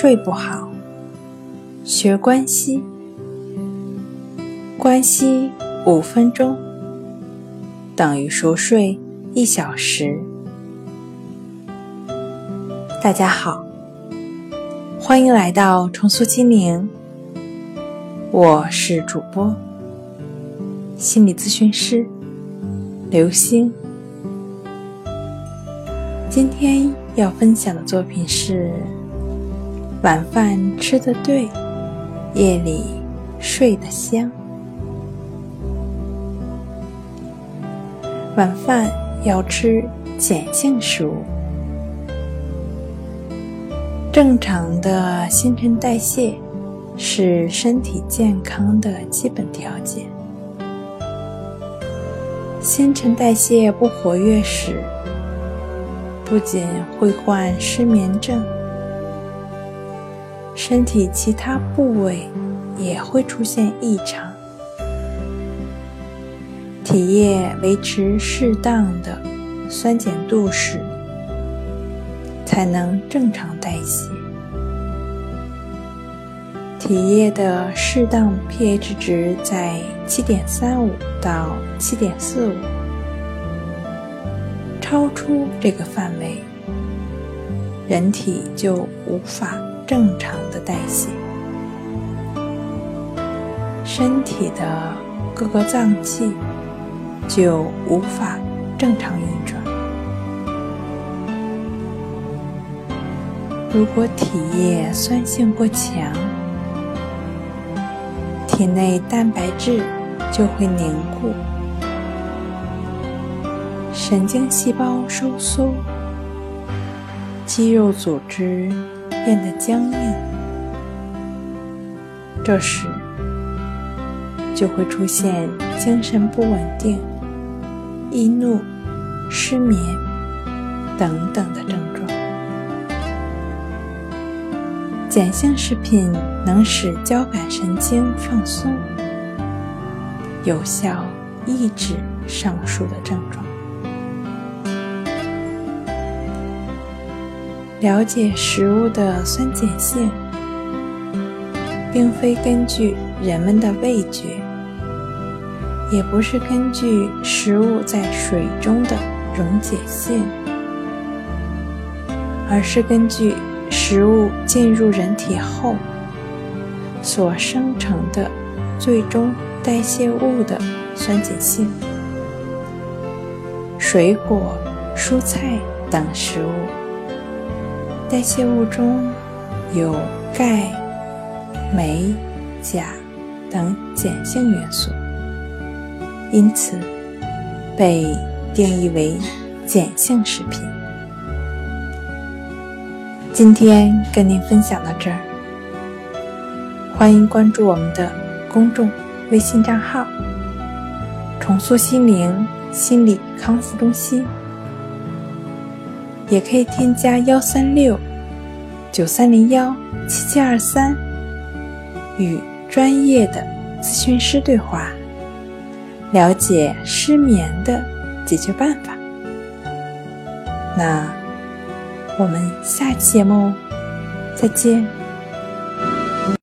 睡不好，学关息，关息五分钟等于熟睡一小时。大家好，欢迎来到重塑心灵，我是主播心理咨询师刘星。今天要分享的作品是：晚饭吃得对，夜里睡得香。晚饭要吃碱性食物，正常的新陈代谢是身体健康的基本条件。新陈代谢不活跃时，不仅会患失眠症，身体其他部位也会出现异常。体液维持适当的酸碱度时，才能正常代谢。体液的适当 pH 值在七点三五到七点四五。超出这个范围，人体就无法正常的代谢，身体的各个脏器就无法正常运转。如果体液酸性过强，体内蛋白质就会凝固。神经细胞收缩，肌肉组织变得僵硬，这时就会出现精神不稳定、易怒、失眠等等的症状。碱性食品能使交感神经放松，有效抑制上述的症状。了解食物的酸碱性，并非根据人们的味觉，也不是根据食物在水中的溶解性，而是根据食物进入人体后所生成的最终代谢物的酸碱性。水果、蔬菜等食物。代谢物中有钙、镁、钾等碱性元素，因此被定义为碱性食品。今天跟您分享到这儿，欢迎关注我们的公众微信账号“重塑心灵心理康复中心”。也可以添加幺三六九三零幺七七二三，与专业的咨询师对话，了解失眠的解决办法。那我们下期节目再见。